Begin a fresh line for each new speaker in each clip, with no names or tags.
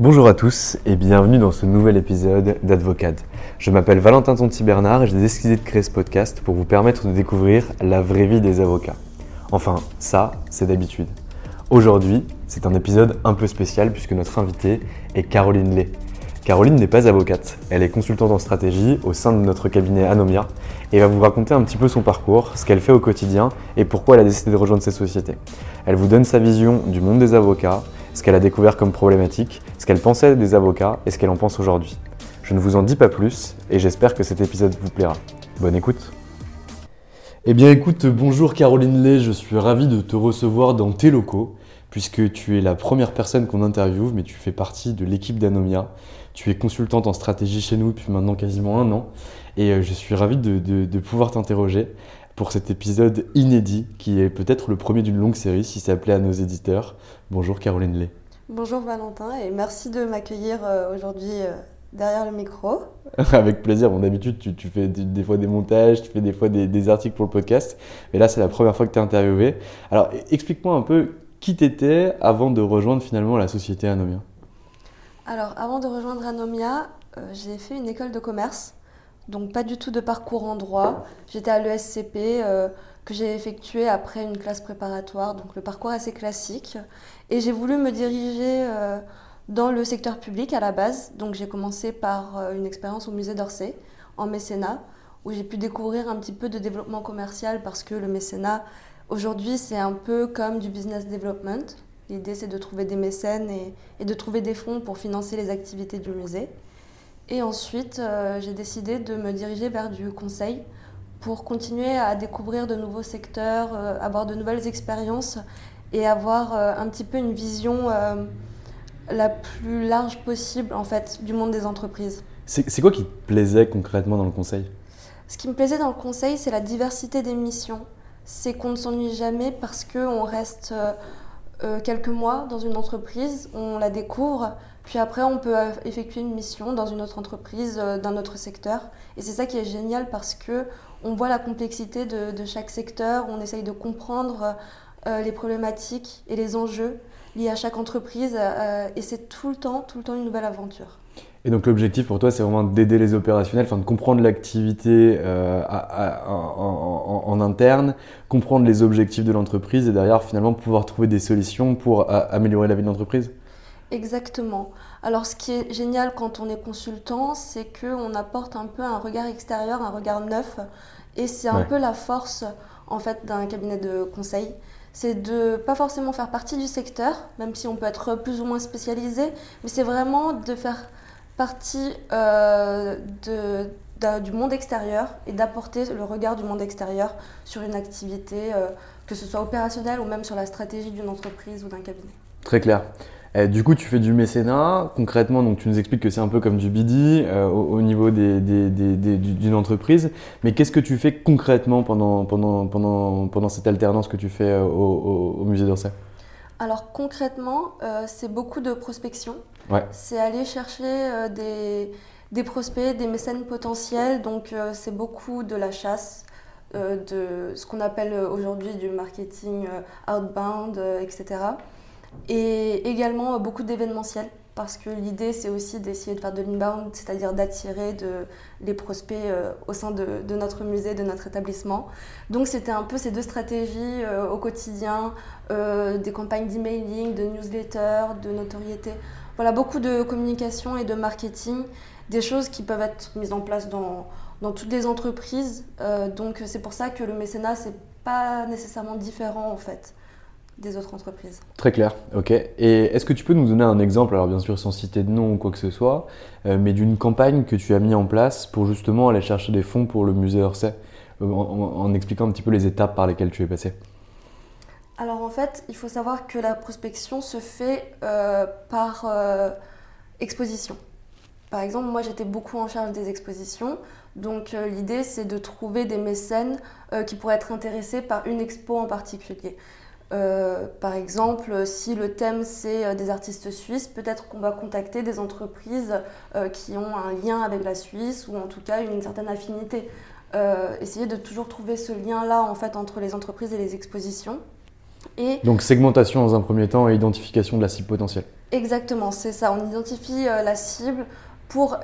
Bonjour à tous et bienvenue dans ce nouvel épisode d'Advocate. Je m'appelle Valentin Tonti-Bernard et j'ai décidé de créer ce podcast pour vous permettre de découvrir la vraie vie des avocats. Enfin, ça, c'est d'habitude. Aujourd'hui, c'est un épisode un peu spécial puisque notre invitée est Caroline Lay. Caroline n'est pas avocate, elle est consultante en stratégie au sein de notre cabinet Anomia et va vous raconter un petit peu son parcours, ce qu'elle fait au quotidien et pourquoi elle a décidé de rejoindre cette société. Elle vous donne sa vision du monde des avocats, ce qu'elle a découvert comme problématique, ce qu'elle pensait des avocats et ce qu'elle en pense aujourd'hui. Je ne vous en dis pas plus et j'espère que cet épisode vous plaira. Bonne écoute Eh bien écoute, bonjour Caroline Lay, je suis ravi de te recevoir dans tes locaux puisque tu es la première personne qu'on interviewe, mais tu fais partie de l'équipe d'Anomia. Tu es consultante en stratégie chez nous depuis maintenant quasiment un an et euh, je suis ravi de, de pouvoir t'interroger pour cet épisode inédit qui est peut-être le premier d'une longue série si c'est appelé à nos éditeurs. Bonjour Caroline Lay.
Bonjour Valentin et merci de m'accueillir euh, aujourd'hui euh, derrière le micro.
Avec plaisir. Bon, D'habitude, tu, fais des, fois des montages, tu fais des fois des, articles pour le podcast. Mais là, c'est la première fois que tu es interviewé. Alors, e, explique-moi un peu qui tu étais avant de rejoindre finalement la société Anomia.
Alors, avant de rejoindre Anomia, euh, j'ai fait une école de commerce. Donc, pas du tout de parcours en droit. J'étais à l'ESCP euh, que j'ai effectué après une classe préparatoire. Donc, le parcours assez classique. Et j'ai voulu me diriger euh, dans le secteur public à la base. Donc, j'ai commencé par une expérience au musée d'Orsay en mécénat où j'ai pu découvrir un petit peu de développement commercial parce que le mécénat Aujourd'hui, c'est un peu comme du business development. L'idée, c'est de trouver des mécènes et, de trouver des fonds pour financer les activités du musée. Et ensuite, euh, j'ai décidé de me diriger vers du conseil pour continuer à découvrir de nouveaux secteurs, euh, avoir de nouvelles expériences et avoir euh, un petit peu une vision la plus large possible en fait du monde des entreprises.
C'est quoi qui te plaisait concrètement dans le conseil?
Ce qui me plaisait dans le conseil, c'est la diversité des missions c'est qu'on ne s'ennuie jamais parce qu'on reste quelques mois dans une entreprise, on la découvre, puis après on peut euh, effectuer une mission dans une autre entreprise, d'un autre secteur. Et c'est ça qui est génial parce que on voit la complexité de, chaque secteur, on essaye de comprendre les problématiques et les enjeux liés à chaque entreprise, et c'est tout le temps, tout le temps une nouvelle aventure.
Et donc l'objectif pour toi, c'est vraiment d'aider les opérationnels, enfin de comprendre l'activité euh, en, interne, comprendre les objectifs de l'entreprise et derrière finalement pouvoir trouver des solutions pour améliorer la vie de l'entreprise.
Exactement. Alors ce qui est génial quand on est consultant, c'est qu'on apporte un peu un regard extérieur, un regard neuf, et c'est un peu la force en fait d'un cabinet de conseil c'est de pas forcément faire partie du secteur, même si on peut être plus ou moins spécialisé, mais c'est vraiment de faire partie euh, de, du monde extérieur et d'apporter le regard du monde extérieur sur une activité, euh, que ce soit opérationnelle ou même sur la stratégie d'une entreprise ou d'un cabinet.
Très clair. Du coup, tu fais du mécénat. Concrètement, donc, tu nous expliques que c'est un peu comme du BD euh, au, niveau d'une entreprise. Mais qu'est-ce que tu fais concrètement pendant, pendant, pendant, pendant cette alternance que tu fais au, au musée d'Orsay?
Alors concrètement, c'est beaucoup de prospection. C'est aller chercher euh, des, prospects, des mécènes potentiels. Donc, euh, c'est beaucoup de la chasse, de ce qu'on appelle aujourd'hui du marketing outbound, etc. Et également beaucoup d'événementiels parce que l'idée c'est aussi d'essayer de faire de l'inbound, c'est-à-dire d'attirer les prospects euh, au sein de, notre musée, de notre établissement. Donc c'était un peu ces deux stratégies euh, au quotidien, euh, des campagnes d'emailing, de newsletter, de notoriété. Voilà, beaucoup de communication et de marketing, des choses qui peuvent être mises en place dans, dans toutes les entreprises. donc c'est pour ça que le mécénat, c'est pas nécessairement différent en fait des autres entreprises.
Très clair, ok. Et est-ce que tu peux nous donner un exemple, alors bien sûr sans citer de nom ou quoi que ce soit, euh, mais d'une campagne que tu as mis en place pour justement aller chercher des fonds pour le musée Orsay, euh, en, expliquant un petit peu les étapes par lesquelles tu es passé?
Alors en fait, il faut savoir que la prospection se fait euh, par exposition. Par exemple, moi j'étais beaucoup en charge des expositions, donc l'idée c'est de trouver des mécènes qui pourraient être intéressés par une expo en particulier. Euh, par exemple, si le thème c'est euh, des artistes suisses, peut-être qu'on va contacter des entreprises euh, qui ont un lien avec la Suisse ou en tout cas une certaine affinité. essayer de toujours trouver ce lien-là en fait entre les entreprises et les expositions.
Et Donc segmentation dans un premier temps et identification de la cible potentielle.
Exactement, c'est ça. On identifie la cible pour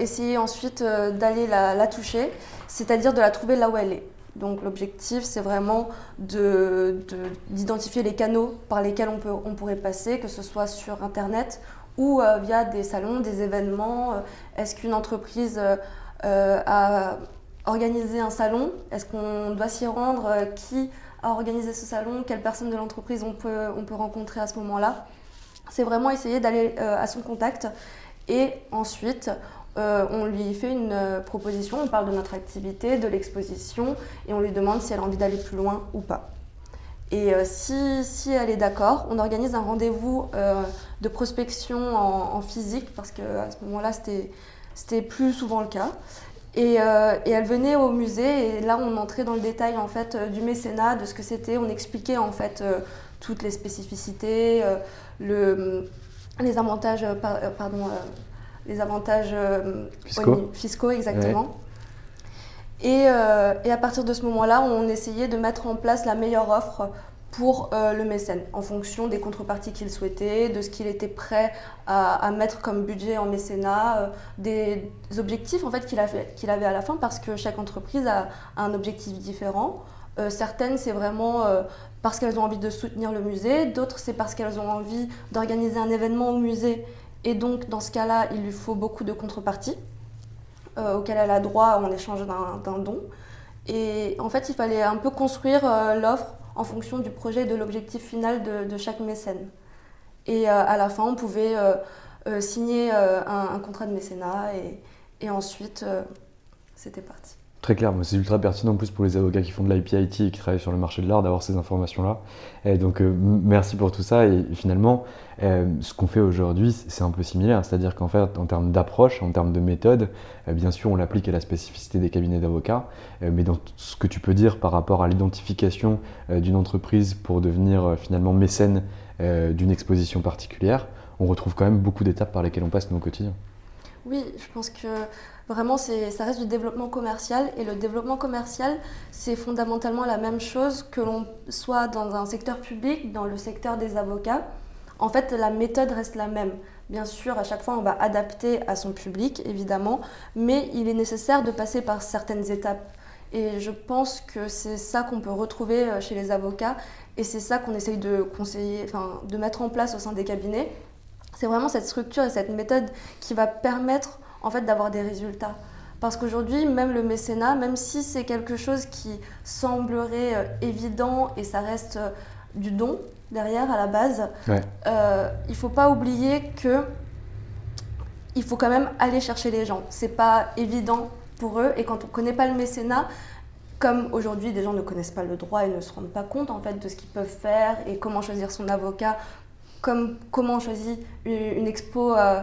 essayer ensuite d'aller la toucher, c'est-à-dire de la trouver là où elle est. Donc l'objectif, c'est vraiment d'identifier les canaux par lesquels on, peut, on pourrait passer, que ce soit sur Internet ou euh, via des salons, des événements. Euh, est-ce qu'une entreprise euh, a organisé un salon? Est-ce qu'on doit s'y rendre? Qui a organisé ce salon? Quelle personne de l'entreprise on peut, on peut rencontrer à ce moment-là? C'est vraiment essayer d'aller à son contact. Et ensuite euh, on lui fait une euh, proposition, on parle de notre activité, de l'exposition, et on lui demande si elle a envie d'aller plus loin ou pas. Et euh, si, elle est d'accord, on organise un rendez-vous de prospection en, physique, parce qu'à ce moment-là, c'était plus souvent le cas. Et, elle venait au musée, et là, on entrait dans le détail en fait, du mécénat, de ce que c'était. On expliquait en fait toutes les spécificités, les avantages, pardon les avantages euh, fiscaux. exactement. Et, euh, et, à partir de ce moment-là, on essayait de mettre en place la meilleure offre pour euh, le mécène, en fonction des contreparties qu'il souhaitait, de ce qu'il était prêt à, mettre comme budget en mécénat, des objectifs en fait qu'il avait, qu'il avait à la fin, parce que chaque entreprise a, un objectif différent. certaines, c'est vraiment parce qu'elles ont envie de soutenir le musée, d'autres, c'est parce qu'elles ont envie d'organiser un événement au musée et donc, dans ce cas-là, il lui faut beaucoup de contreparties euh, auxquelles elle a droit en échange d'un don. Et en fait, il fallait un peu construire euh, l'offre en fonction du projet et de l'objectif final de, chaque mécène. Et euh, à la fin, on pouvait signer un, contrat de mécénat et, et ensuite, c'était parti.
Très clair, c'est ultra pertinent en plus pour les avocats qui font de l'IPIT et qui travaillent sur le marché de l'art d'avoir ces informations-là. Donc merci pour tout ça. Et finalement, euh, ce qu'on fait aujourd'hui, c'est un peu similaire, c'est-à-dire qu'en fait, en termes d'approche, en termes de méthode, euh, bien sûr, on l'applique à la spécificité des cabinets d'avocats, euh, mais dans ce que tu peux dire par rapport à l'identification d'une entreprise pour devenir finalement mécène d'une exposition particulière, on retrouve quand même beaucoup d'étapes par lesquelles on passe nos quotidiens.
Oui, je pense que vraiment, ça reste du développement commercial. Et le développement commercial, c'est fondamentalement la même chose que l'on soit dans un secteur public, dans le secteur des avocats en fait, la méthode reste la même. Bien sûr, à chaque fois, on va adapter à son public, évidemment, mais il est nécessaire de passer par certaines étapes. Et je pense que c'est ça qu'on peut retrouver euh, chez les avocats, et c'est ça qu'on essaye de conseiller, enfin, de mettre en place au sein des cabinets. C'est vraiment cette structure et cette méthode qui va permettre, en fait, d'avoir des résultats. Parce qu'aujourd'hui, même le mécénat, même si c'est quelque chose qui semblerait euh, évident et ça reste euh, du don, derrière à la base, euh, il faut pas oublier que il faut quand même aller chercher les gens. C'est pas évident pour eux et quand on connaît pas le mécénat, comme aujourd'hui des gens ne connaissent pas le droit et ne se rendent pas compte en fait de ce qu'ils peuvent faire et comment choisir son avocat, comme comment on choisit une, expo euh,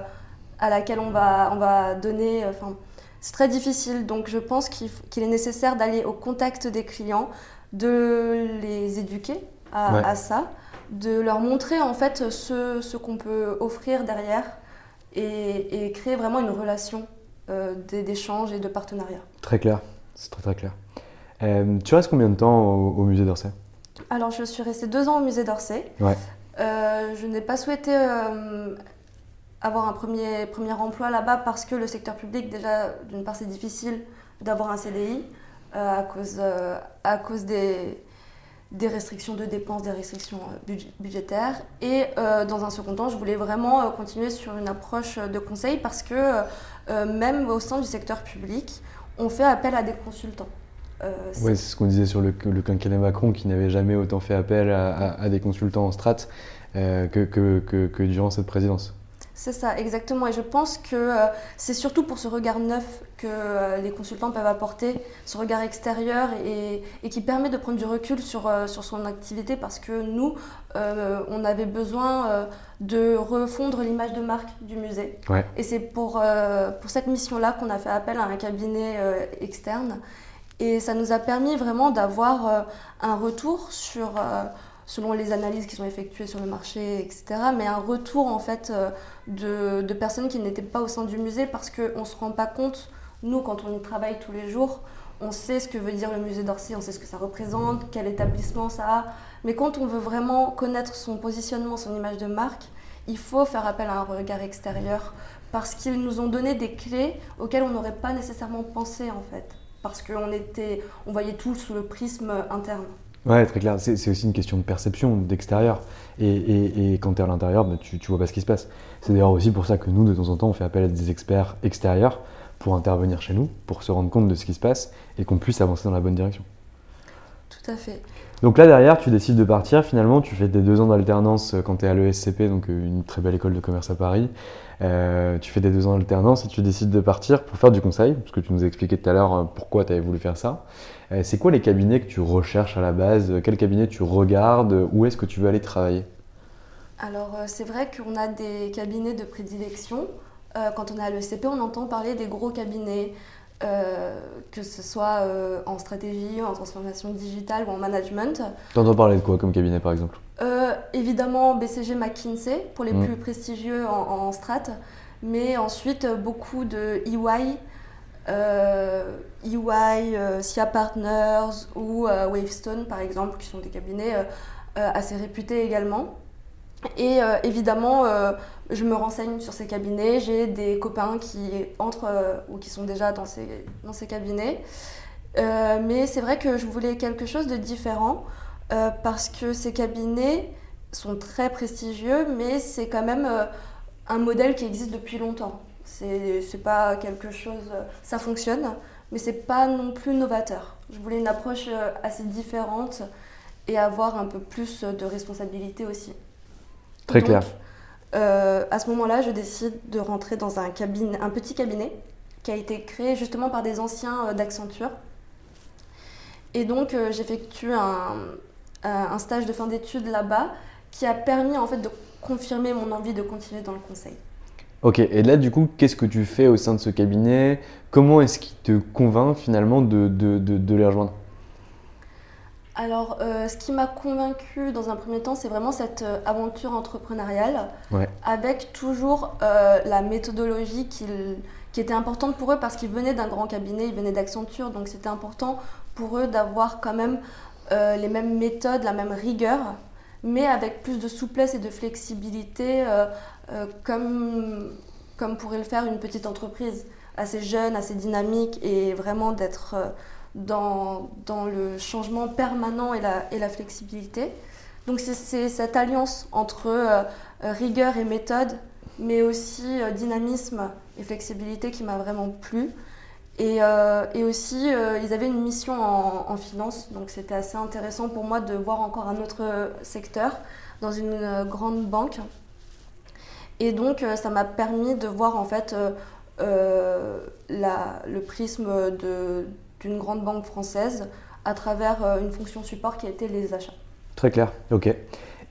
à laquelle on va, on va donner. Enfin, c'est très difficile. Donc je pense qu'il est nécessaire d'aller au contact des clients, de les éduquer à ça de leur montrer en fait ce, ce qu'on peut offrir derrière et, créer vraiment une relation euh, d'échange et de partenariat.
Très clair, c'est très très clair. Euh, tu restes combien de temps au, musée d'Orsay?
Alors, je suis restée deux ans au musée d'Orsay.
Ouais.
Euh, je n'ai pas souhaité euh, avoir un premier, premier emploi là-bas parce que le secteur public, déjà, d'une part, c'est difficile d'avoir un CDI à cause, à cause des restrictions de dépenses, des restrictions budgétaires. Et dans un second temps, je voulais vraiment continuer sur une approche de conseil parce que même au sein du secteur public, on fait appel à des consultants.
Euh, oui, c'est ce qu'on disait sur le, quinquennat Macron, qui n'avait jamais autant fait appel à, des consultants en strat euh, que, que, durant cette présidence.
C'est ça, exactement. Et je pense que euh, c'est surtout pour ce regard neuf que les consultants peuvent apporter, ce regard extérieur et, qui permet de prendre du recul sur, sur son activité parce que nous, on avait besoin de refondre l'image de marque du musée. Et c'est pour, pour cette mission-là qu'on a fait appel à un cabinet externe et ça nous a permis vraiment d'avoir euh, un retour sur, euh, selon les analyses qui sont effectuées sur le marché, etc., mais un retour en fait euh, de, de, personnes qui n'étaient pas au sein du musée parce qu'on ne se rend pas compte, nous, quand on y travaille tous les jours, on sait ce que veut dire le musée d'Orsay, on sait ce que ça représente, quel établissement ça a. Mais quand on veut vraiment connaître son positionnement, son image de marque, il faut faire appel à un regard extérieur parce qu'ils nous ont donné des clés auxquelles on n'aurait pas nécessairement pensé en fait parce qu'on était, on voyait tout sous le prisme interne.
Ouais, très clair. C'est aussi une question de perception, d'extérieur. Et, quand tu es à l'intérieur, bah, tu, tu vois pas ce qui se passe. C'est d'ailleurs aussi pour ça que nous, de temps en temps, on fait appel à des experts extérieurs pour intervenir chez nous, pour se rendre compte de ce qui se passe et qu'on puisse avancer dans la bonne direction.
Tout à fait.
Donc là, derrière, tu décides de partir. Finalement, tu fais des deux ans d'alternance euh, quand tu es à l'ESCP, donc euh, une très belle école de commerce à Paris. Euh, tu fais des deux ans d'alternance et tu décides de partir pour faire du conseil, parce que tu nous as expliqué tout à l'heure pourquoi tu avais voulu faire ça. c'est quoi les cabinets que tu recherches à la base? Quel cabinet tu regardes? Où est-ce que tu veux aller travailler?
Alors, c'est vrai qu'on a des cabinets de prédilection. quand on est à l'ESCP, on entend parler des gros cabinets. Euh, que ce soit euh, en stratégie, en transformation digitale ou en management.
T'entends parler de quoi comme cabinet par exemple?
Euh, Évidemment BCG McKinsey pour les mm. plus prestigieux en, strat, mais ensuite beaucoup de EY, EY, SIA Partners ou Wavestone par exemple, qui sont des cabinets assez réputés également. Et évidemment, je me renseigne sur ces cabinets. J'ai des copains qui entrent euh, ou qui sont déjà dans ces, dans ces cabinets. mais c'est vrai que je voulais quelque chose de différent parce que ces cabinets sont très prestigieux, mais c'est quand même un modèle qui existe depuis longtemps. C'est pas quelque chose. Ça fonctionne, mais c'est pas non plus novateur. Je voulais une approche assez différente et avoir un peu plus de responsabilité aussi.
Très clair.
Euh, à ce moment-là, je décide de rentrer dans un, petit cabinet qui a été créé justement par des anciens euh, d'Accenture. Et donc, euh, j'effectue un, stage de fin d'études là-bas qui a permis en fait de confirmer mon envie de continuer dans le conseil.
Ok, et là du coup, qu'est-ce que tu fais au sein de ce cabinet? Comment est-ce qu'il te convainc finalement de, de les rejoindre?
Alors, euh, ce qui m'a convaincu dans un premier temps, c'est vraiment cette euh, aventure entrepreneuriale, avec toujours euh, la méthodologie qui, était importante pour eux parce qu'ils venaient d'un grand cabinet, ils venaient d'Accenture, donc c'était important pour eux d'avoir quand même les mêmes méthodes, la même rigueur, mais avec plus de souplesse et de flexibilité, comme, comme pourrait le faire une petite entreprise, assez jeune, assez dynamique, et vraiment d'être dans, dans le changement permanent et la, et la flexibilité. Donc c'est cette alliance entre euh, rigueur et méthode, mais aussi euh, dynamisme et flexibilité qui m'a vraiment plu. Et, euh, et aussi, ils avaient une mission en, en finance, donc c'était assez intéressant pour moi de voir encore un autre secteur dans une grande banque. Et donc, ça m'a permis de voir en fait la, le prisme de, d'une grande banque française à travers euh, une fonction support qui a été les achats.
Très clair, ok.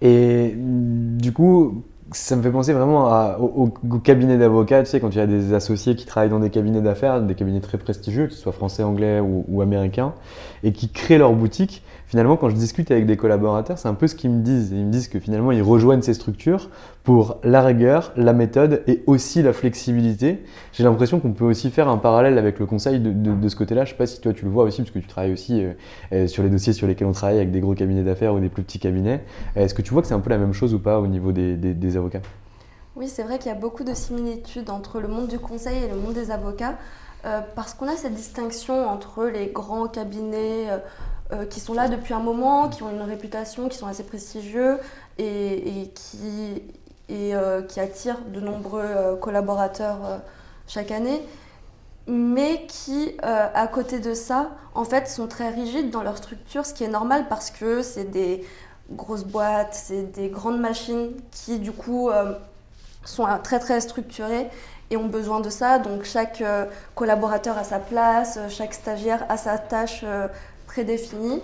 Et du coup, ça me fait penser vraiment au, cabinet d'avocats, tu sais, quand il y a des associés qui travaillent dans des cabinets d'affaires, des cabinets très prestigieux, que ce soit français, anglais ou, ou américains, et qui créent leur boutique. Finalement, quand je discute avec des collaborateurs, c'est un peu ce qu'ils me disent. Ils me disent que finalement, ils rejoignent ces structures pour la rigueur, la méthode et aussi la flexibilité. J'ai l'impression qu'on peut aussi faire un parallèle avec le conseil de, ce côté-là. Je ne sais pas si toi tu le vois aussi, parce que tu travailles aussi euh, euh, sur les dossiers sur lesquels on travaille avec des gros cabinets d'affaires ou des plus petits cabinets. Est-ce que tu vois que c'est un peu la même chose ou pas au niveau des, avocats?
Oui, c'est vrai qu'il y a beaucoup de similitudes entre le monde du conseil et le monde des avocats. Euh, parce qu'on a cette distinction entre les grands cabinets euh, qui sont là depuis un moment, qui ont une réputation, qui sont assez prestigieux et, euh, qui attirent de nombreux euh, collaborateurs chaque année, mais qui, à côté de ça, en fait, sont très rigides dans leur structure, ce qui est normal parce que c'est des grosses boîtes, c'est des grandes machines qui, du coup, sont très très structurées et ont besoin de ça. Donc chaque collaborateur a sa place, chaque stagiaire a sa tâche prédéfinie.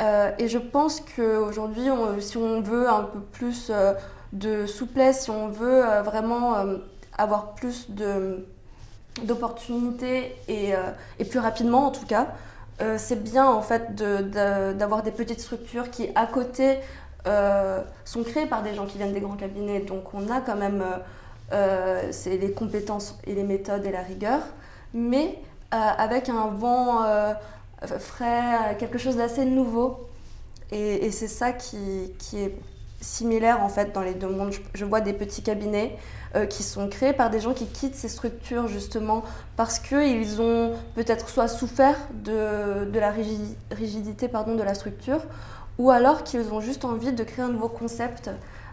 Euh, et je pense qu'aujourd'hui, si on veut un peu plus euh, de souplesse, si on veut euh, vraiment avoir plus d'opportunités et, et, plus rapidement en tout cas, c'est bien en fait d'avoir des petites structures qui à côté sont créées par des gens qui viennent des grands cabinets. Donc on a quand même les compétences et les méthodes et la rigueur, mais avec un vent ferait quelque chose d'assez nouveau. Et, c'est ça qui, qui, est similaire en fait dans les deux mondes. Je, vois des petits cabinets euh, qui sont créés par des gens qui quittent ces structures justement parce qu'ils ont peut-être soit souffert de, de la rigidité pardon, de la structure ou alors qu'ils ont juste envie de créer un nouveau concept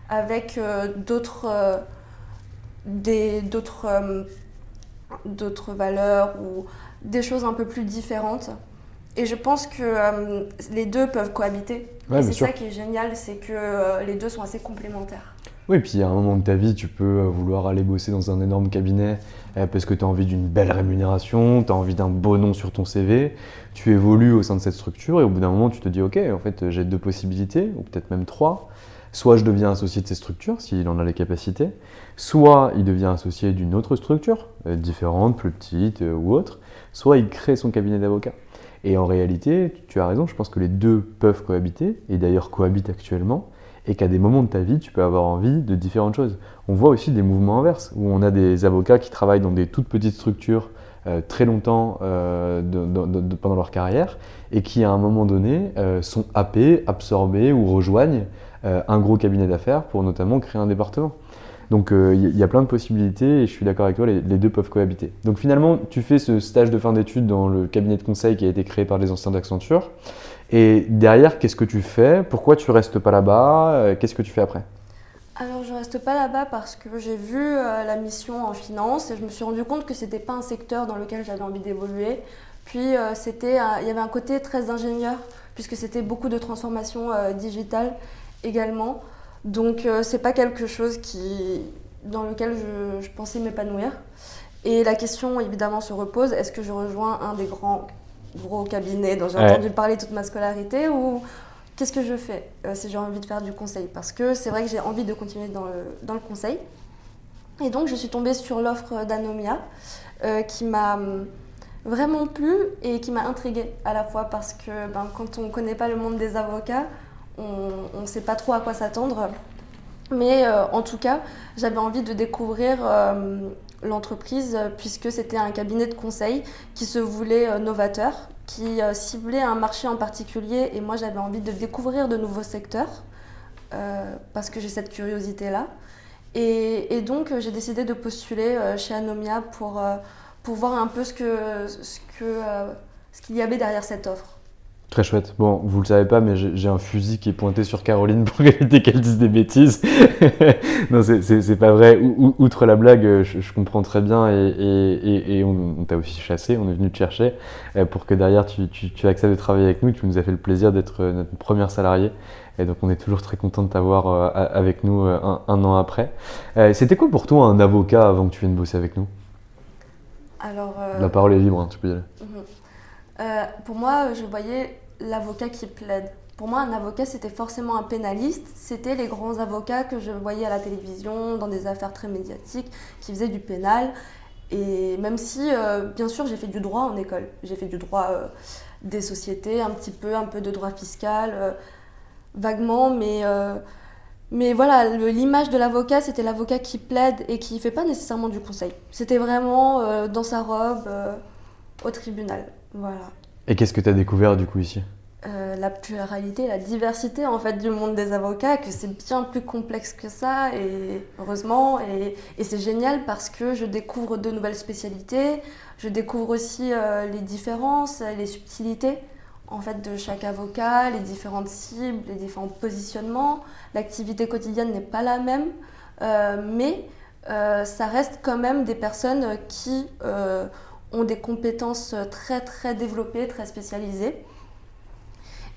avec euh, d'autres euh, valeurs ou des choses un peu plus différentes. Et je pense que euh, les deux peuvent cohabiter. et c'est ça qui est génial, c'est que euh, les deux sont assez complémentaires.
Oui, puis à un moment de ta vie, tu peux euh, vouloir aller bosser dans un énorme cabinet parce que tu as envie d'une belle rémunération, tu as envie d'un beau nom sur ton CV, tu évolues au sein de cette structure et au bout d'un moment, tu te dis, ok, en fait, j'ai deux possibilités, ou peut-être même trois. Soit je deviens associé de ces structures, s'il en a les capacités, soit il devient associé d'une autre structure, différente, plus petite ou autre, soit il crée son cabinet d'avocat. Et en réalité, tu as raison, je pense que les deux peuvent cohabiter, et d'ailleurs cohabitent actuellement, et qu'à des moments de ta vie, tu peux avoir envie de différentes choses. On voit aussi des mouvements inverses, où on a des avocats qui travaillent dans des toutes petites structures euh, très longtemps euh, pendant leur carrière, et qui à un moment donné euh, sont happés, absorbés ou rejoignent un gros cabinet d'affaires pour notamment créer un département. Donc il euh, y, a plein de possibilités et je suis d'accord avec toi, les, deux peuvent cohabiter. Donc finalement, tu fais ce stage de fin d'études dans le cabinet de conseil qui a été créé par les anciens d'Accenture. Et derrière, qu'est-ce que tu fais? Pourquoi tu restes pas là-bas? Euh, Qu'est-ce que tu fais après?
Alors je reste pas là-bas parce que j'ai vu euh, la mission en finance et je me suis rendu compte que c'était pas un secteur dans lequel j'avais envie d'évoluer. Puis c'était, il y avait un côté très ingénieur puisque c'était beaucoup de transformation digitale également. Donc euh, c'est pas quelque chose qui, dans lequel je, pensais m'épanouir. Et la question évidemment se repose, est-ce que je rejoins un des grands gros cabinets dont j'ai entendu parler toute ma scolarité ou qu'est-ce que je fais? Euh, si j'ai envie de faire du conseil Parce que c'est vrai que j'ai envie de continuer dans le, dans le, conseil. Et donc je suis tombée sur l'offre d'Anomia euh, qui m'a hum, vraiment plu et qui m'a intriguée à la fois parce que ben, quand on ne connaît pas le monde des avocats, on ne sait pas trop à quoi s'attendre. Mais euh, en tout cas, j'avais envie de découvrir euh, l'entreprise puisque c'était un cabinet de conseil qui se voulait euh, novateur, qui ciblait un marché en particulier et moi j'avais envie de découvrir de nouveaux secteurs parce que j'ai cette curiosité-là. Et, donc j'ai décidé de postuler chez Anomia pour, pour voir un peu ce que, ce qu'il y avait derrière cette offre.
Très chouette. Bon, vous le savez pas, mais j'ai un fusil qui est pointé sur Caroline pour éviter qu'elle dise des bêtises. non, c'est pas vrai. outre la blague, je, comprends très bien et, on, t'a aussi chassé, on est venu te chercher euh, pour que derrière tu, tu, acceptes de travailler avec nous. Tu nous as fait le plaisir d'être euh, notre première salariée. Et donc on est toujours très content de t'avoir euh, avec nous un, an après. C'était quoi pour toi un avocat avant que tu viennes bosser avec nous?
Alors,
La parole est libre, hein, tu peux y aller.
Mhm. pour moi, je voyais l'avocat qui plaide. Pour moi, un avocat, c'était forcément un pénaliste. C'était les grands avocats que je voyais à la télévision, dans des affaires très médiatiques, qui faisaient du pénal. Et même si, euh, bien sûr, j'ai fait du droit en école. J'ai fait du droit euh, des sociétés, un petit peu, un peu de droit fiscal, vaguement, mais mais voilà, l'image de l'avocat, c'était l'avocat qui plaide et qui ne fait pas nécessairement du conseil. C'était vraiment euh, dans sa robe, euh, au tribunal. Voilà.
Et qu'est-ce que tu as découvert du coup ici?
Euh, La pluralité, la diversité en fait du monde des avocats, que c'est bien plus complexe que ça, et heureusement. Et, c'est génial parce que je découvre de nouvelles spécialités, je découvre aussi les différences, les subtilités en fait de chaque avocat, les différentes cibles, les différents positionnements. L'activité quotidienne n'est pas la même, euh, mais euh, ça reste quand même des personnes qui euh, ont des compétences très très développées, très spécialisées.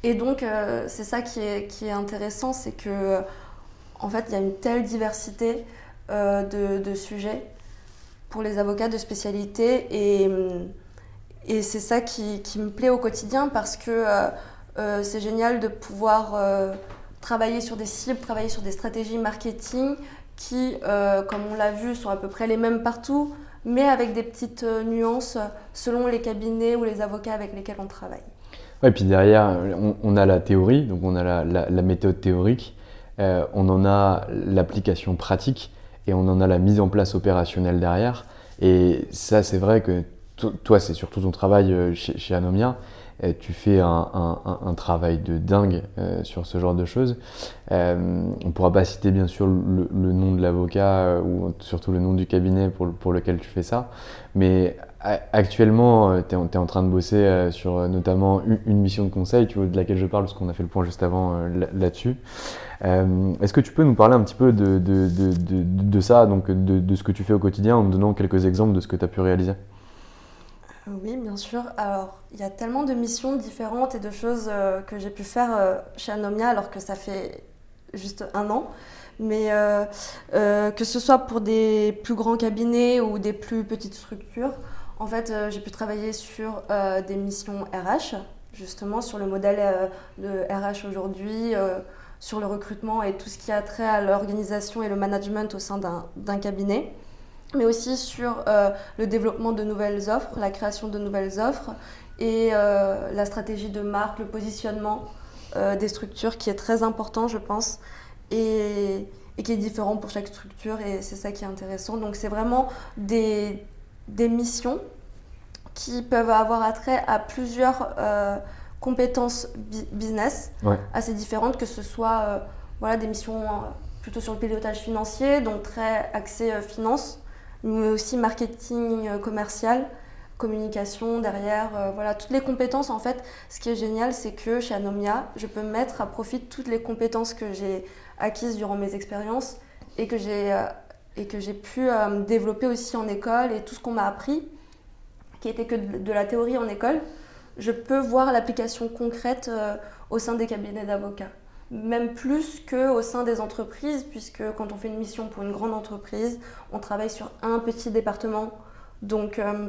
Et donc c'est ça qui est, intéressant, c'est que en fait il y a une telle diversité de, sujets pour les avocats de spécialité et c'est ça qui, me plaît au quotidien parce que euh, euh, c'est génial de pouvoir euh, travailler sur des cibles, travailler sur des stratégies marketing qui, comme on l'a vu, sont à peu près les mêmes partout, mais avec des petites nuances selon les cabinets ou les avocats avec lesquels on travaille.
Ouais, et puis derrière, on, a la théorie, donc on a la, méthode théorique, on en a l'application pratique et on en a la mise en place opérationnelle derrière. Et ça, c'est vrai que toi, c'est surtout ton travail euh, chez, Anomia. Tu fais un, travail de dingue euh, sur ce genre de choses. Euh, on ne pourra pas citer bien sûr le, nom de l'avocat ou surtout le nom du cabinet pour, lequel tu fais ça. Mais actuellement, tu es, en train de bosser sur notamment une, mission de conseil, de laquelle je parle parce qu'on a fait le point juste avant là-dessus. Est-ce que tu peux nous parler un petit peu de, de ça, donc de, ce que tu fais au quotidien en nous donnant quelques exemples de ce que tu as pu réaliser?
Oui, bien sûr. Alors, il y a tellement de missions différentes et de choses euh, que j'ai pu faire euh, chez Anomia alors que ça fait juste un an. Mais euh, que ce soit pour des plus grands cabinets ou des plus petites structures, en fait, j'ai pu travailler sur des missions RH, justement sur le modèle de RH aujourd'hui, sur le recrutement et tout ce qui a trait à l'organisation et le management au sein d'un cabinet mais aussi sur euh, le développement de nouvelles offres, la création de nouvelles offres et euh, la stratégie de marque, le positionnement euh, des structures qui est très important, je pense, et, qui est différent pour chaque structure, et c'est ça qui est intéressant. Donc c'est vraiment des, des, missions qui peuvent avoir attrait à plusieurs compétences business assez différentes, que ce soit voilà, des missions plutôt sur le pilotage financier, donc très axées finance, mais aussi marketing euh, commercial, communication derrière, euh, voilà, toutes les compétences en fait. Ce qui est génial, c'est que chez Anomia, je peux mettre à profit toutes les compétences que j'ai acquises durant mes expériences et que j'ai euh, et que j'ai pu développer aussi en école et tout ce qu'on m'a appris, qui était que de, la théorie en école, je peux voir l'application concrète au sein des cabinets d'avocats même plus qu'au sein des entreprises, puisque quand on fait une mission pour une grande entreprise, on travaille sur un petit département. Donc, euh,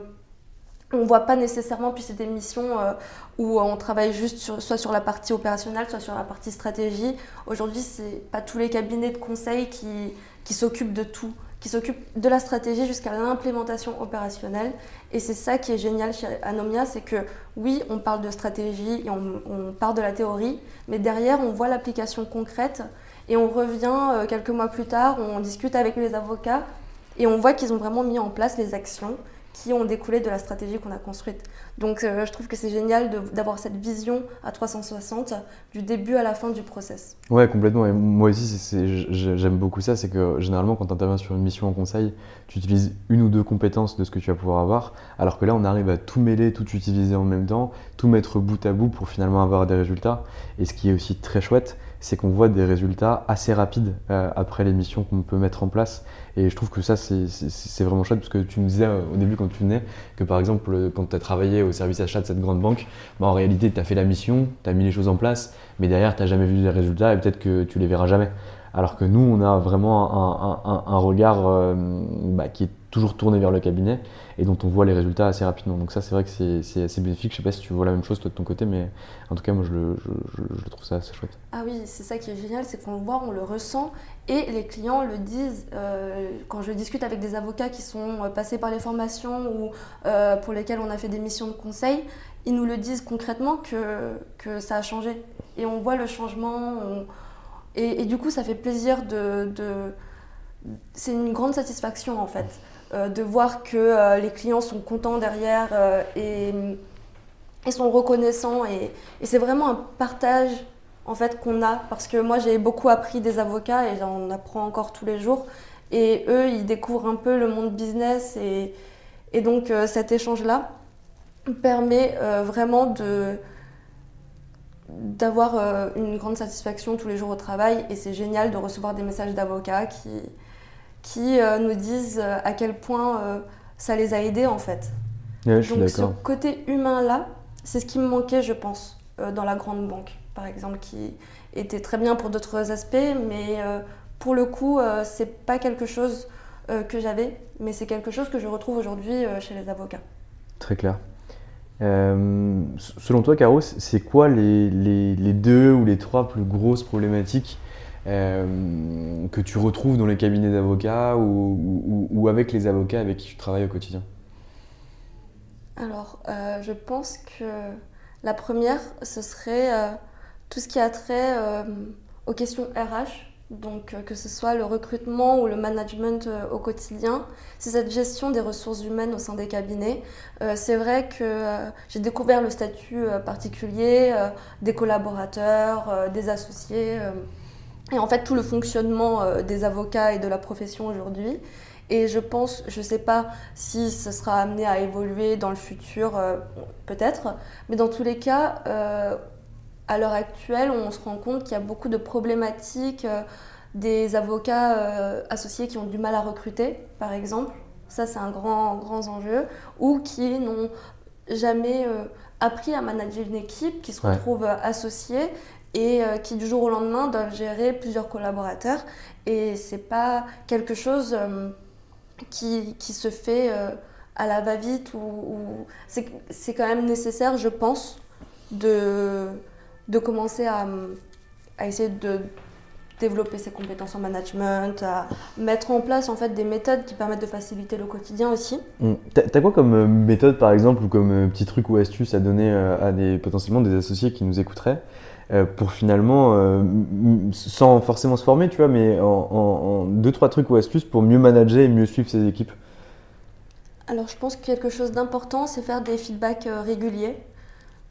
on ne voit pas nécessairement, puis c'est des missions euh, où on travaille juste soit sur la partie opérationnelle, soit sur la partie stratégie. Aujourd'hui, ce n'est pas tous les cabinets de conseil qui s'occupent de tout qui s'occupe de la stratégie jusqu'à l'implémentation opérationnelle. Et c'est ça qui est génial chez Anomia, c'est que oui, on parle de stratégie et on, on parle de la théorie, mais derrière, on voit l'application concrète et on revient euh, quelques mois plus tard, on discute avec les avocats et on voit qu'ils ont vraiment mis en place les actions qui ont découlé de la stratégie qu'on a construite. Donc euh, je trouve que c'est génial d'avoir cette vision à 360 du début à la fin du process.
Ouais, complètement. Moi aussi, j'aime beaucoup ça. C'est que généralement, quand tu interviens sur une mission en conseil, tu utilises une ou deux compétences de ce que tu vas pouvoir avoir. Alors que là, on arrive à tout mêler, tout utiliser en même temps, tout mettre bout à bout pour finalement avoir des résultats. Et ce qui est aussi très chouette, c'est qu'on voit des résultats assez rapides euh, après les missions qu'on peut mettre en place. Et je trouve que ça, c'est vraiment chouette parce que tu me disais euh, au début quand tu venais que par exemple, euh, quand tu as travaillé au service achat de cette grande banque, bah, en réalité, tu as fait la mission, tu as mis les choses en place, mais derrière, tu n'as jamais vu les résultats et peut-être que tu les verras jamais. Alors que nous, on a vraiment un, regard bah, qui est toujours tournés vers le cabinet et dont on voit les résultats assez rapidement. Donc ça, c'est vrai que c'est assez bénéfique. Je sais pas si tu vois la même chose toi de ton côté, mais en tout cas, moi, je, le, je, trouve ça assez chouette.
Ah oui, c'est ça qui est génial, c'est qu'on le voit, on le ressent et les clients le disent. Euh, quand je discute avec des avocats qui sont euh, passés par les formations ou euh, pour lesquels on a fait des missions de conseil, ils nous le disent concrètement que, que ça a changé. Et on voit le changement. Et, du coup, ça fait plaisir de c'est une grande satisfaction en fait de voir que euh, les clients sont contents derrière euh, et, sont reconnaissants et, c'est vraiment un partage en fait qu'on a. Parce que moi j'ai beaucoup appris des avocats et j'en apprends encore tous les jours. Et eux ils découvrent un peu le monde business et, donc cet échange là permet vraiment d'avoir une grande satisfaction tous les jours au travail. Et c'est génial de recevoir des messages d'avocats qui, qui euh, nous disent euh, à quel point euh, ça les a aidés en fait.
Donc ce
côté humain-là, c'est ce qui me manquait, je pense, dans la grande banque, par exemple, qui était très bien pour d'autres aspects, mais pour le coup, c'est pas quelque chose que j'avais, mais c'est quelque chose que je retrouve aujourd'hui chez les avocats.
Très clair. selon toi, Caro, c'est quoi les, les, deux ou les trois plus grosses problématiques euh, que tu retrouves dans les cabinets d'avocats ou, avec les avocats avec qui tu travailles au quotidien
Alors, euh, je pense que la première, ce serait euh, tout ce qui a trait aux questions RH. Donc, que ce soit le recrutement ou le management au quotidien, c'est cette gestion des ressources humaines au sein des cabinets. c'est vrai que j'ai découvert le statut particulier des collaborateurs, des associés et en fait tout le fonctionnement euh, des avocats et de la profession aujourd'hui. Et je pense, je ne sais pas si ce sera amené à évoluer dans le futur, euh, peut-être, mais dans tous les cas, euh, à l'heure actuelle, on se rend compte qu'il y a beaucoup de problématiques des avocats associés qui ont du mal à recruter, par exemple. Ça, c'est un grand, grand enjeu. Ou qui n'ont jamais appris à manager une équipe, qui se retrouvent associés et euh, qui du jour au lendemain doivent gérer plusieurs collaborateurs. Et c'est pas quelque chose euh, qui, qui, se fait euh, à la va-vite ou, c'est quand même nécessaire, je pense, de, de commencer à, à essayer de développer ses compétences en management, à mettre en place en fait des méthodes qui permettent de faciliter le quotidien aussi.
Mmh. T'as quoi comme méthode par exemple ou comme petit truc ou astuce à donner à potentiellement des associés qui nous écouteraient? Pour finalement, euh, sans forcément se former, tu vois, mais en, deux, trois trucs ou astuces pour mieux manager et mieux suivre ses équipes
Alors, je pense que quelque chose d'important, c'est faire des feedbacks euh, réguliers.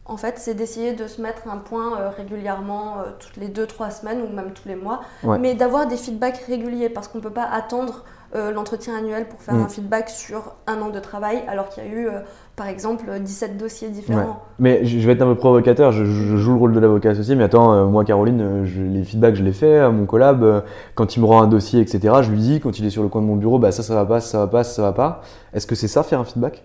En fait, c'est d'essayer de se mettre un point régulièrement, toutes les deux, trois semaines ou même tous les mois, mais d'avoir des feedbacks réguliers parce qu'on ne peut pas attendre l'entretien annuel pour faire mm. un feedback sur un an de travail alors qu'il y a eu par exemple 17 dossiers différents.
Mais je vais être un peu provocateur, je, joue le rôle de l'avocat associé, mais attends, euh, moi Caroline, euh, les feedbacks je les fais à mon collab, euh, quand il me rend un dossier, etc., je lui dis, quand il est sur le coin de mon bureau, bah ça ça va pas, ça va pas, ça va pas. Est-ce que c'est ça faire un feedback?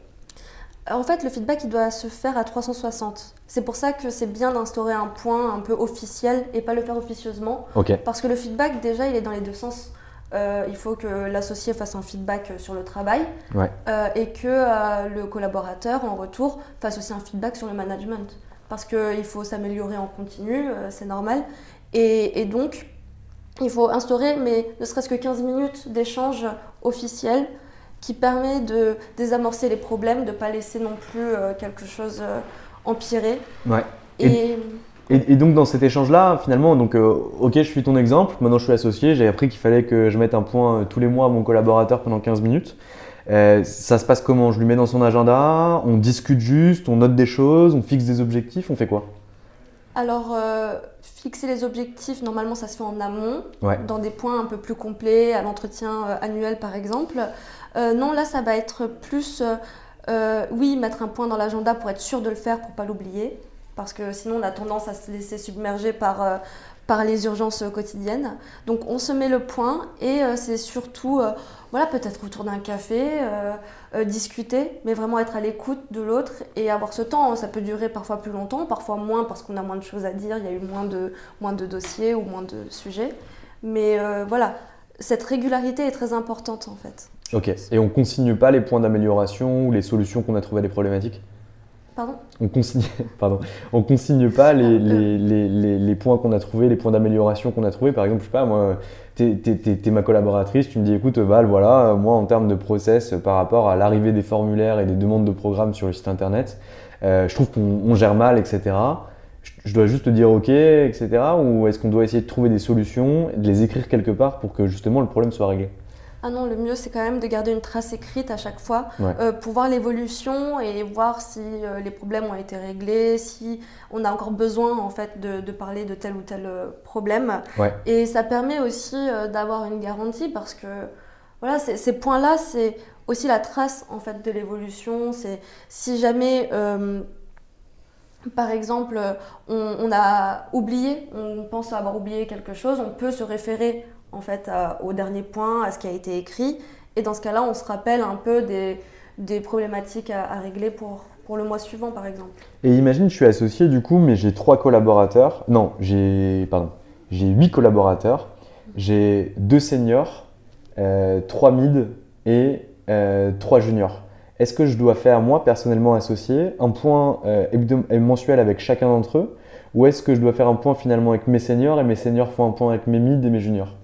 En fait, le feedback, il doit se faire à 360. C'est pour ça que c'est bien d'instaurer un point un peu officiel et pas le faire officieusement. Parce que le feedback, déjà, il est dans les deux sens. Euh, il faut que l'associé fasse un feedback sur le travail euh, et que euh, le collaborateur, en retour, fasse aussi un feedback sur le management. Parce qu'il faut s'améliorer en continu, c'est normal. Et, donc, il faut instaurer, mais ne serait-ce que 15 minutes d'échange officiel qui permet de désamorcer les problèmes, de ne pas laisser non plus quelque chose empirer.
Et, et, donc dans cet échange-là, finalement, donc euh, ok, je suis ton exemple, maintenant je suis associé, j'ai appris qu'il fallait que je mette un point euh, tous les mois à mon collaborateur pendant 15 minutes. Euh, ça se passe comment? Je lui mets dans son agenda, on discute juste, on note des choses, on fixe des objectifs, on fait quoi?
Alors, fixer les objectifs, normalement, ça se fait en amont, dans des points un peu plus complets, à l'entretien annuel par exemple. non, là, ça va être plus, oui, mettre un point dans l'agenda pour être sûr de le faire, pour pas l'oublier parce que sinon on a tendance à se laisser submerger par, euh, par les urgences quotidiennes. Donc on se met le point et euh, c'est surtout, euh, voilà, peut-être autour d'un café, discuter, mais vraiment être à l'écoute de l'autre et avoir ce temps. Ça peut durer parfois plus longtemps, parfois moins parce qu'on a moins de choses à dire, il y a eu moins de, moins de dossiers ou moins de sujets. Mais voilà, cette régularité est très importante en fait.
Ok. Et on consigne pas les points d'amélioration ou les solutions qu'on a trouvées à des problématiques?
Pardon
on consigne, pardon, on consigne pas les,
Ah,
les, les, points qu'on a trouvés, les points d'amélioration qu'on a trouvés. Par exemple, je sais pas, moi, t'es es, ma collaboratrice, tu me dis, écoute, Val, voilà, moi, en termes de process par rapport à l'arrivée des formulaires et des demandes de programmes sur le site internet, euh, je trouve qu'on gère mal, etc. Je, je dois juste te dire OK, etc. Ou est-ce qu'on doit essayer de trouver des solutions, de les écrire quelque part pour que justement le problème soit réglé?
Ah non, le mieux c'est quand même de garder une trace écrite à chaque fois
Ouais.
euh, pour voir l'évolution et voir si euh, les problèmes ont été réglés, si on a encore besoin en fait de, de parler de tel ou tel euh, problème.
Ouais.
Et ça permet aussi euh, d'avoir une garantie parce que voilà, ces, points-là, c'est aussi la trace en fait de l'évolution. C'est si jamais par exemple, on, on a oublié, on pense avoir oublié quelque chose, on peut se référer en fait au dernier point, à ce qui a été écrit, et dans ce cas-là, on se rappelle un peu des, problématiques à, régler pour, pour le mois suivant, par exemple.
Et imagine, je suis associé du coup, mais j'ai trois collaborateurs. Non, j'ai pardon, j'ai huit collaborateurs. J'ai deux seniors, euh, trois mid et euh, trois juniors. Est-ce que je dois faire moi personnellement associé un point euh, euh, mensuel avec chacun d'entre eux, ou est-ce que je dois faire un point finalement avec mes seniors et mes seniors font un point avec mes mid et mes juniors?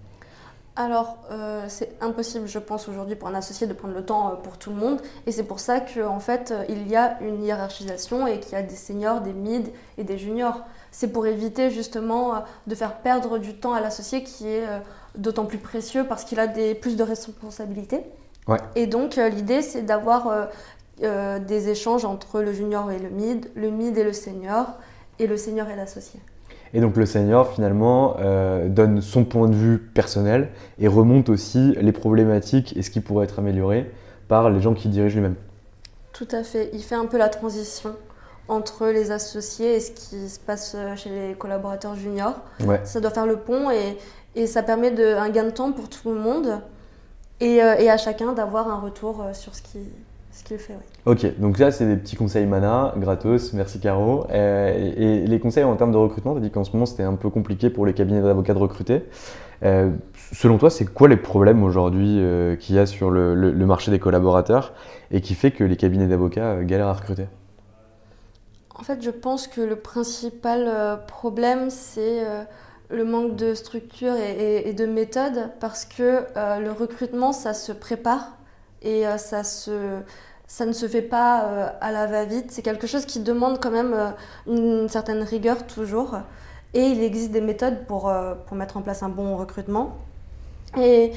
Alors, euh, c'est impossible, je pense, aujourd'hui pour un associé de prendre le temps euh, pour tout le monde. Et c'est pour ça qu'en fait, euh, il y a une hiérarchisation et qu'il y a des seniors, des mid et des juniors. C'est pour éviter justement de faire perdre du temps à l'associé qui est d'autant plus précieux parce qu'il a des, plus de responsabilités.
Ouais.
Et donc, l'idée, c'est d'avoir des échanges entre le junior et le mid, le mid et le senior, et le senior et l'associé.
Et donc le senior finalement euh, donne son point de vue personnel et remonte aussi les problématiques et ce qui pourrait être amélioré par les gens qui dirigent lui-même.
Tout à fait. Il fait un peu la transition entre les associés et ce qui se passe euh, chez les collaborateurs juniors.
Ouais.
Ça doit faire le pont et, et ça permet de, un gain de temps pour tout le monde et, euh, et à chacun d'avoir un retour sur ce qu'il ce qu'il fait. oui.
Ok, donc là c'est des petits conseils mana, gratos, merci Caro. Euh, et, et les conseils en termes de recrutement, tu as dit qu'en ce moment c'était un peu compliqué pour les cabinets d'avocats de recruter. Euh, selon toi, c'est quoi les problèmes aujourd'hui euh, qu'il y a sur le, le- le marché des collaborateurs et qui fait que les cabinets d'avocats galèrent à recruter?
En fait, je pense que le principal problème, c'est le manque de structure et, et- et de méthode parce que le recrutement, ça se prépare et euh, ça, ne se fait pas euh, à la va-vite. C'est quelque chose qui demande quand même euh, une certaine rigueur toujours. Et il existe des méthodes pour, mettre en place un bon recrutement. Et,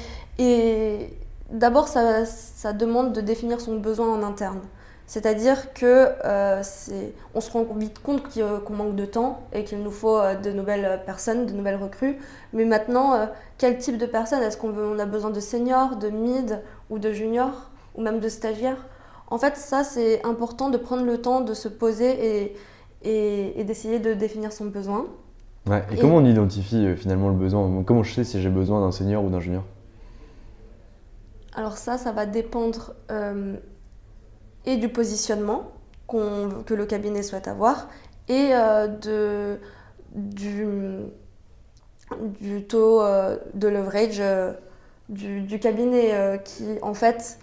d'abord, ça demande de définir son besoin en interne. C'est-à-dire que euh, on se rend vite compte euh, qu'on manque de temps et qu'il nous faut euh, de nouvelles personnes, de nouvelles recrues. Mais maintenant, euh, quel type de personnes Est-ce qu'on on a besoin de seniors, de mid ou de juniors ou même de stagiaires? En fait, ça, c'est important de prendre le temps de se poser et, et- et d'essayer de définir son besoin.
Ouais. Et,
Et-
comment on identifie euh, finalement le besoin? Comment je sais si j'ai besoin d'un senior ou d'un junior?
Alors ça, ça va dépendre euh, et du positionnement que le cabinet souhaite avoir et euh, de, du, taux euh, de leverage euh, du, cabinet qui en fait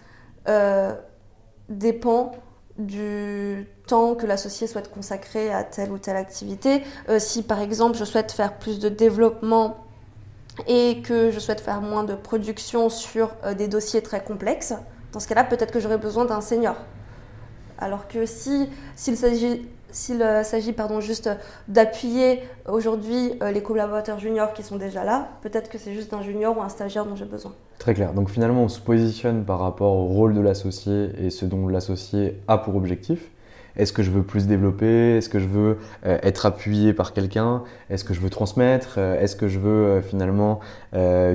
dépend du temps que l'associé souhaite consacrer à telle ou telle activité. Si par exemple je souhaite faire plus de développement et que je souhaite faire moins de production sur des dossiers très complexes, dans ce cas-là, peut-être que j'aurais besoin d'un senior. Alors que si s'il s'agit s'il euh, s'agit pardon juste d'appuyer aujourd'hui euh, les collaborateurs juniors qui sont déjà là, peut-être que c'est juste un junior ou un stagiaire dont j'ai besoin.
Très clair. Donc finalement, on se positionne par rapport au rôle de l'associé et ce dont l'associé a pour objectif. Est-ce que je veux plus développer? Est-ce que je veux euh, être appuyé par quelqu'un? Est-ce que je veux transmettre? Euh, Est-ce que je veux euh, finalement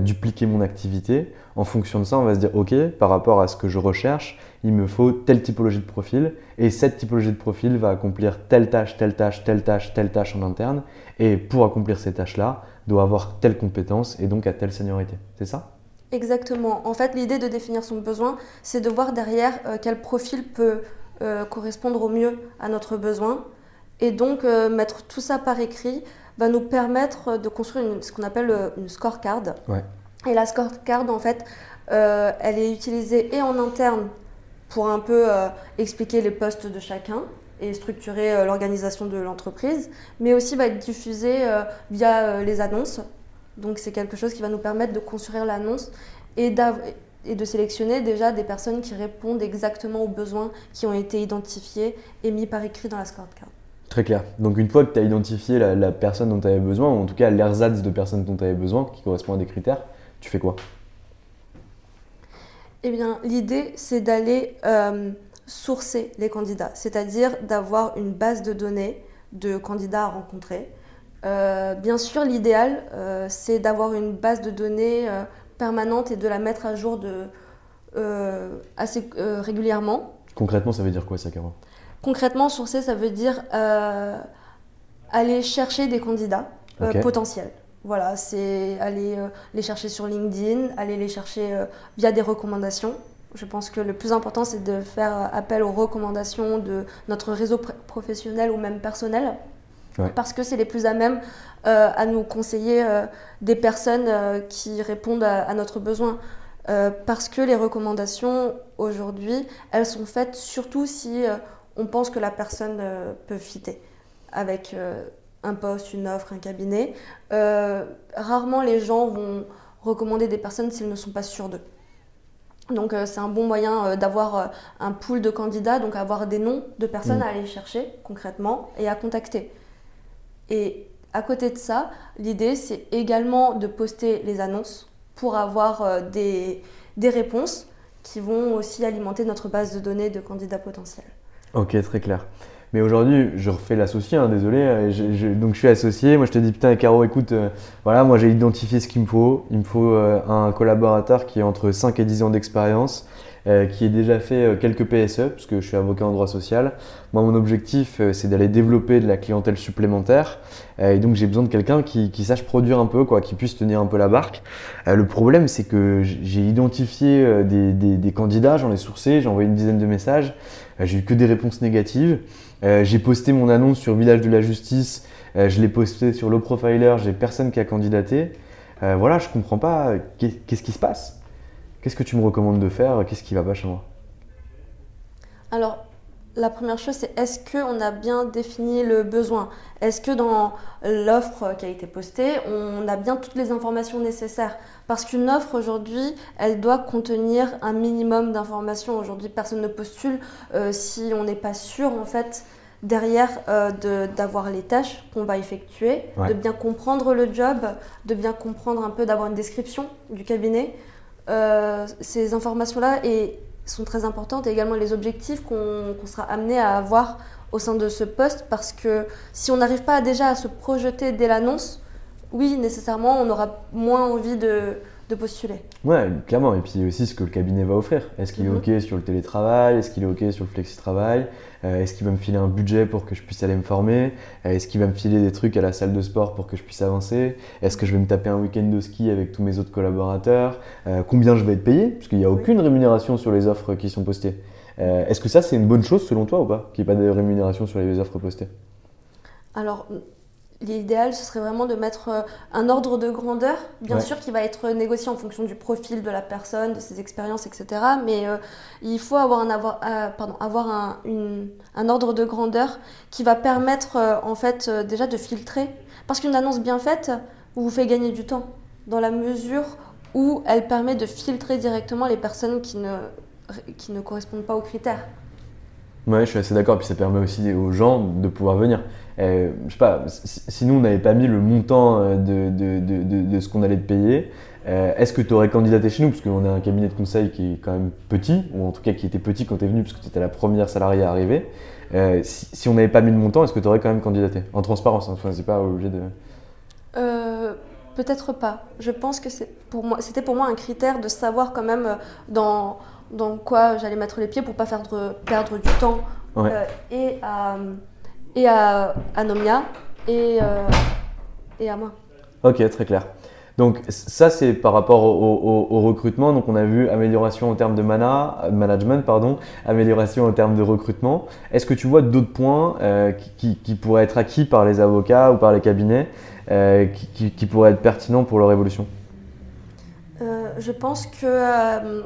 dupliquer mon activité? En fonction de ça, on va se dire, OK, par rapport à ce que je recherche, il me faut telle typologie de profil et cette typologie de profil va accomplir telle tâche, telle tâche, telle tâche, telle tâche en interne et pour accomplir ces tâches-là, doit avoir telle compétence et donc à telle seniorité. C'est ça?
Exactement. En fait, l'idée de définir son besoin, c'est de voir derrière quel profil peut euh, correspondre au mieux à notre besoin. Et donc, euh, mettre tout ça par écrit va nous permettre de construire une- ce qu'on appelle euh, une scorecard.
Ouais.
Et la scorecard, en fait, elle est utilisée et en interne pour un peu expliquer les postes de chacun et structurer l'organisation de l'entreprise, mais aussi va être diffusée via les annonces. Donc c'est quelque chose qui va nous permettre de construire l'annonce et, et de sélectionner déjà des personnes qui répondent exactement aux besoins qui ont été identifiés et mis par écrit dans la scorecard.
Très clair. Donc une fois que tu as identifié la, personne dont tu avais besoin, ou en tout cas l'ersatz de personnes dont tu avais besoin, qui correspond à des critères, tu fais quoi?
Eh bien, l'idée, c'est d'aller euh, sourcer les candidats, c'est-à-dire d'avoir une base de données de candidats à rencontrer. Euh, bien sûr, l'idéal, euh, c'est d'avoir une base de données permanente et de la mettre à jour de, assez régulièrement.
Concrètement, ça veut dire quoi ça, Caro
Concrètement, sourcer, ça veut dire euh, aller chercher des candidats euh, potentiels. Voilà, c'est aller euh, les chercher sur LinkedIn, aller les chercher via des recommandations. Je pense que le plus important, c'est de faire appel aux recommandations de notre réseau professionnel ou même personnel. Parce que c'est les plus à même à nous conseiller des personnes qui répondent à, à notre besoin. parce que les recommandations, aujourd'hui, elles sont faites surtout si on pense que la personne euh, peut fitter avec euh, un poste, une offre, un cabinet. Euh, rarement les gens vont recommander des personnes s'ils ne sont pas sûrs d'eux. Donc c'est un bon moyen d'avoir un pool de candidats, donc avoir des noms de personnes mm. à aller chercher concrètement et à contacter. Et à côté de ça, l'idée c'est également de poster les annonces pour avoir des, des réponses qui vont aussi alimenter notre base de données de candidats potentiels.
Ok, très clair. Mais aujourd'hui, je refais l'associé, hein, désolé. Euh, donc je suis associé. Moi, je te dis, putain, Caro, écoute, euh, voilà, moi j'ai identifié ce qu'il me faut. Il me faut euh, un collaborateur qui a entre 5 et 10 ans d'expérience, qui ait déjà fait quelques PSE, parce que je suis avocat en droit social. Moi, mon objectif, c'est d'aller développer de la clientèle supplémentaire. et donc, j'ai besoin de quelqu'un qui, sache produire un peu, quoi, qui puisse tenir un peu la barque. le problème, c'est que j'ai identifié des, des candidats, j'en ai sourcé, j'ai envoyé une dizaine de messages. j'ai eu que des réponses négatives. Euh, j'ai posté mon annonce sur Village de la Justice, euh, je l'ai posté sur le Profiler, j'ai personne qui a candidaté. Euh, voilà, je comprends pas. Qu'est-ce qui se passe? Qu'est-ce que tu me recommandes de faire? Qu'est-ce qui va pas chez moi?
Alors, la première chose, c'est est-ce qu'on a bien défini le besoin? Est-ce que dans l'offre qui a été postée, on a bien toutes les informations nécessaires? Parce qu'une offre aujourd'hui, elle doit contenir un minimum d'informations. Aujourd'hui, personne ne postule si on n'est pas sûr en fait derrière euh, d'avoir les tâches qu'on va effectuer, de bien comprendre le job, de bien comprendre un peu, d'avoir une description du cabinet. Euh, ces informations-là sont très importantes et également les objectifs qu'on sera amené à avoir au sein de ce poste parce que si on n'arrive pas déjà à se projeter dès l'annonce, oui, nécessairement, on aura moins envie de, de postuler.
Ouais, clairement. Et puis aussi ce que le cabinet va offrir. Est-ce qu'il est mhm. OK sur le télétravail? Est-ce qu'il est OK sur le flexi-travail? Est-ce qu'il va me filer un budget pour que je puisse aller me former? Euh, Est-ce qu'il va me filer des trucs à la salle de sport pour que je puisse avancer? Est-ce que je vais me taper un week-end de ski avec tous mes autres collaborateurs? Euh, Combien je vais être payé? Parce qu'il n'y a aucune rémunération sur les offres qui sont postées. Est-ce que ça, c'est une bonne chose selon toi ou pas Qu'il n'y ait pas de rémunération sur les offres postées?
Alors, L'idéal, ce serait vraiment de mettre euh, un ordre de grandeur, bien sûr, qui va être négocié en fonction du profil de la personne, de ses expériences, etc. Mais euh, il faut avoir, un, avoir, euh, pardon, avoir un, un, ordre de grandeur qui va permettre, en fait, déjà de filtrer. Parce qu'une annonce bien faite vous fait gagner du temps, dans la mesure où elle permet de filtrer directement les personnes qui ne, qui ne correspondent pas aux critères.
Ouais, je suis assez d'accord. Puis ça permet aussi aux gens de pouvoir venir. Je sais pas, si nous on n'avait pas mis le montant euh, de, de, de, ce qu'on allait te payer, euh, est-ce que tu aurais candidaté chez nous? Parce qu'on a un cabinet de conseil qui est quand même petit, ou en tout cas qui était petit quand tu es venu, parce que tu étais la première salariée à arriver. Euh, si, si, on n'avait pas mis le montant, est-ce que tu aurais quand même candidaté? En transparence, hein, enfin, c'est pas obligé de.
Peut-être pas. Je pense que c'était pour, moi, pour moi un critère de savoir quand même dans, dans quoi j'allais mettre les pieds pour pas faire perdre du temps et à et à, Nomia et, euh, et à moi.
Ok, très clair. Donc ça c'est par rapport au, recrutement. Donc on a vu amélioration en termes de mana, management, pardon, amélioration en termes de recrutement. Est-ce que tu vois d'autres points euh, qui, qui, pourraient être acquis par les avocats ou par les cabinets? Euh, qui, qui, pourraient être pertinents pour leur évolution
Je pense que euh,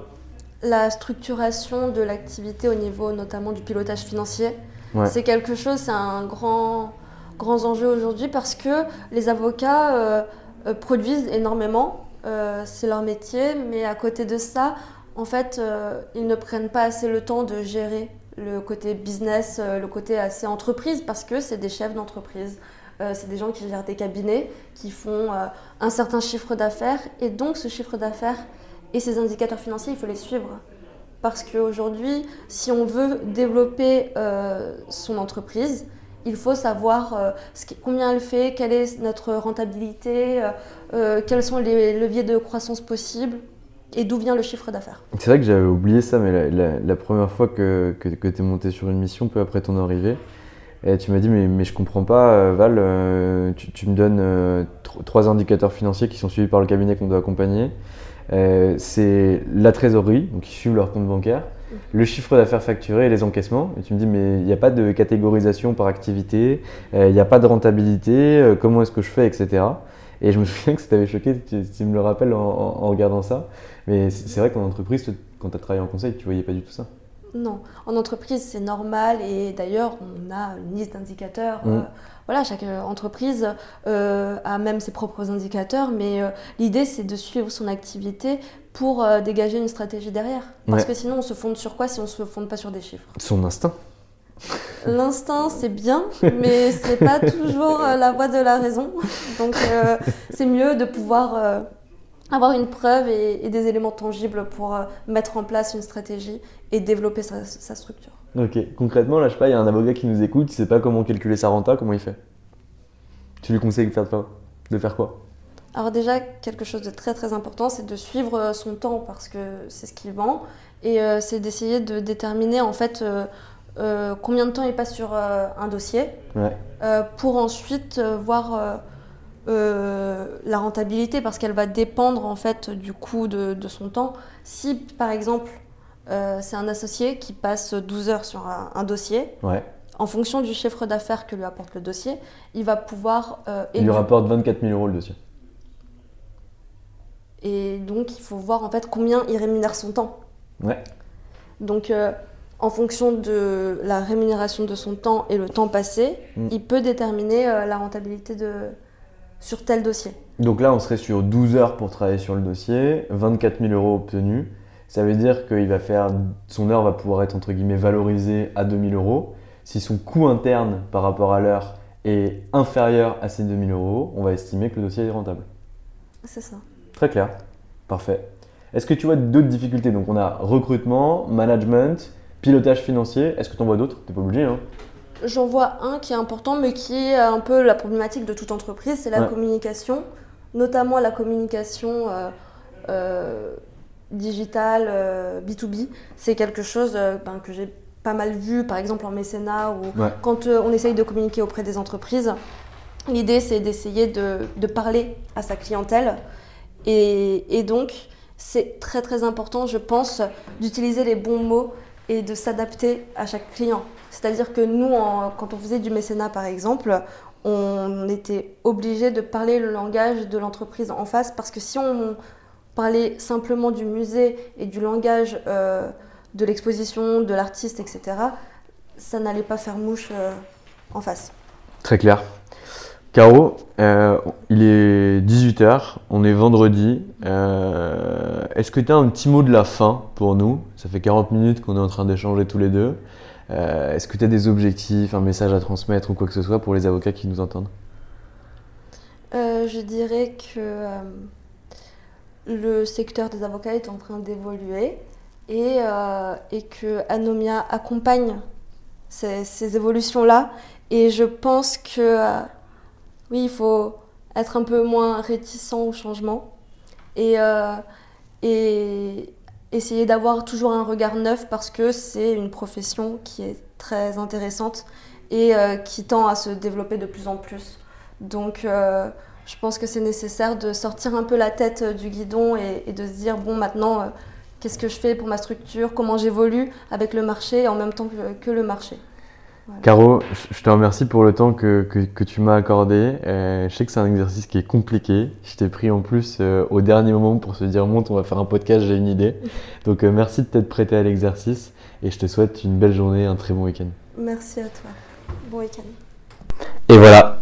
la structuration de l'activité au niveau notamment du pilotage financier,
Ouais.
c'est quelque chose, c'est un grand, grand enjeu aujourd'hui parce que les avocats euh, euh, produisent énormément, euh, c'est leur métier, mais à côté de ça, en fait, euh, ils ne prennent pas assez le temps de gérer le côté business, euh, le côté assez entreprise parce que c'est des chefs d'entreprise. Euh, c'est des gens qui gèrent des cabinets, qui font euh, un certain chiffre d'affaires. Et donc, ce chiffre d'affaires et ces indicateurs financiers, il faut les suivre. Parce qu'aujourd'hui, si on veut développer euh, son entreprise, il faut savoir combien elle fait, quelle est notre rentabilité, quels sont les leviers de croissance possibles et d'où vient le chiffre d'affaires.
C'est vrai que j'avais oublié ça, mais la, première fois que, que, tu es monté sur une mission, peu après ton arrivée, et tu m'as dit mais, mais je comprends pas euh, Val, euh, tu, me donnes euh, tro- trois indicateurs financiers qui sont suivis par le cabinet qu'on doit accompagner. C'est la trésorerie, donc ils suivent leur compte bancaire, le chiffre d'affaires facturé et les encaissements. Et tu me dis mais il n'y a pas de catégorisation par activité, il n'y a pas de rentabilité, comment est-ce que je fais, etc. Et je me souviens que ça t'avait choqué, tu, tu me le rappelles en, en- regardant ça. Mais c'est vrai qu'en entreprise, quand tu as travaillé en conseil, tu voyais pas du tout ça.
Non, en entreprise c'est normal et d'ailleurs on a une liste d'indicateurs.
Mm.
euh, voilà, chaque euh, entreprise euh, a même ses propres indicateurs, mais euh, l'idée c'est de suivre son activité pour dégager une stratégie derrière. Parce
Ouais.
que sinon on se fonde sur quoi si on se fonde pas sur des chiffres?
Son instinct.
L'instinct c'est bien, mais c'est pas toujours la voie de la raison. Donc euh, c'est mieux de pouvoir euh, avoir une preuve et, et des éléments tangibles pour euh, mettre en place une stratégie et développer sa- sa structure.
Ok, concrètement, là, je sais pas, il y a un avocat qui nous écoute, il sait pas comment calculer sa renta, comment il fait? Tu lui conseilles de faire, quoi? De faire quoi?
Alors déjà, quelque chose de très très important, c'est de suivre euh, son temps parce que c'est ce qu'il vend. Et euh, c'est d'essayer de déterminer en fait euh, euh, combien de temps il passe sur un dossier
Ouais.
pour ensuite voir euh, la rentabilité parce qu'elle va dépendre en fait du coût de, de son temps. Si par exemple euh, c'est un associé qui passe 12 heures sur un, un dossier,
Ouais.
en fonction du chiffre d'affaires que lui apporte le dossier, il va pouvoir euh,
Il lui rapporte 24 000 euros le dossier.
Et donc, il faut voir en fait combien il rémunère son temps.
Ouais.
Donc, euh, en fonction de la rémunération de son temps et le temps passé,
Mm.
il peut déterminer la rentabilité de... sur tel dossier.
Donc là, on serait sur 12 heures pour travailler sur le dossier, 24 000 euros obtenus. Ça veut dire qu'il va faire, son heure va pouvoir être entre guillemets valorisée à 2 000 euros. Si son coût interne par rapport à l'heure est inférieur à ces 2 000 euros, on va estimer que le dossier est rentable.
C'est ça.
Très clair. Parfait. Est-ce que tu vois d'autres difficultés? Donc on a recrutement, management, pilotage financier. Est-ce que tu en vois d'autres? T'es pas obligé, hein
J'en vois un qui est important, mais qui est un peu la problématique de toute entreprise, c'est la
Ouais.
communication, notamment la communication euh, euh, digitale, euh, B2B. C'est quelque chose euh, ben, que j'ai pas mal vu, par exemple en mécénat, ou
Ouais.
quand euh, on essaye de communiquer auprès des entreprises. L'idée, c'est d'essayer de, de parler à sa clientèle. Et, et donc, c'est très très important, je pense, d'utiliser les bons mots et de s'adapter à chaque client. C'est-à-dire que nous, en- quand on faisait du mécénat par exemple, on était obligé de parler le langage de l'entreprise en face parce que si on parlait simplement du musée et du langage euh, de l'exposition, de l'artiste, etc., ça n'allait pas faire mouche euh, en face.
Très clair. Caro, euh, il est 18h, on est vendredi. Euh, Est-ce que tu as un petit mot de la fin pour nous? Ça fait 40 minutes qu'on est en train d'échanger tous les deux. Euh, Est-ce que tu as des objectifs, un message à transmettre ou quoi que ce soit pour les avocats qui nous entendent?
Je dirais que le secteur des avocats est en train d'évoluer et, euh, et que Anomia accompagne ces, évolutions-là. Et je pense que euh, oui, il faut être un peu moins réticent au changement et, euh, et essayer d'avoir toujours un regard neuf parce que c'est une profession qui est très intéressante et qui tend à se développer de plus en plus. Donc je pense que c'est nécessaire de sortir un peu la tête euh, du guidon et, et de se dire, bon, maintenant, euh, qu'est-ce que je fais pour ma structure, comment j'évolue avec le marché et en même temps que, que le marché.
Caro, je te remercie pour le temps que, que, tu m'as accordé. Euh, je sais que c'est un exercice qui est compliqué. Je t'ai pris en plus euh, au dernier moment pour se dire monte, on va faire un podcast, j'ai une idée. Donc merci de t'être prêté à l'exercice et je te souhaite une belle journée, un très bon week-end.
Merci à toi. Bon week-end.
Et voilà,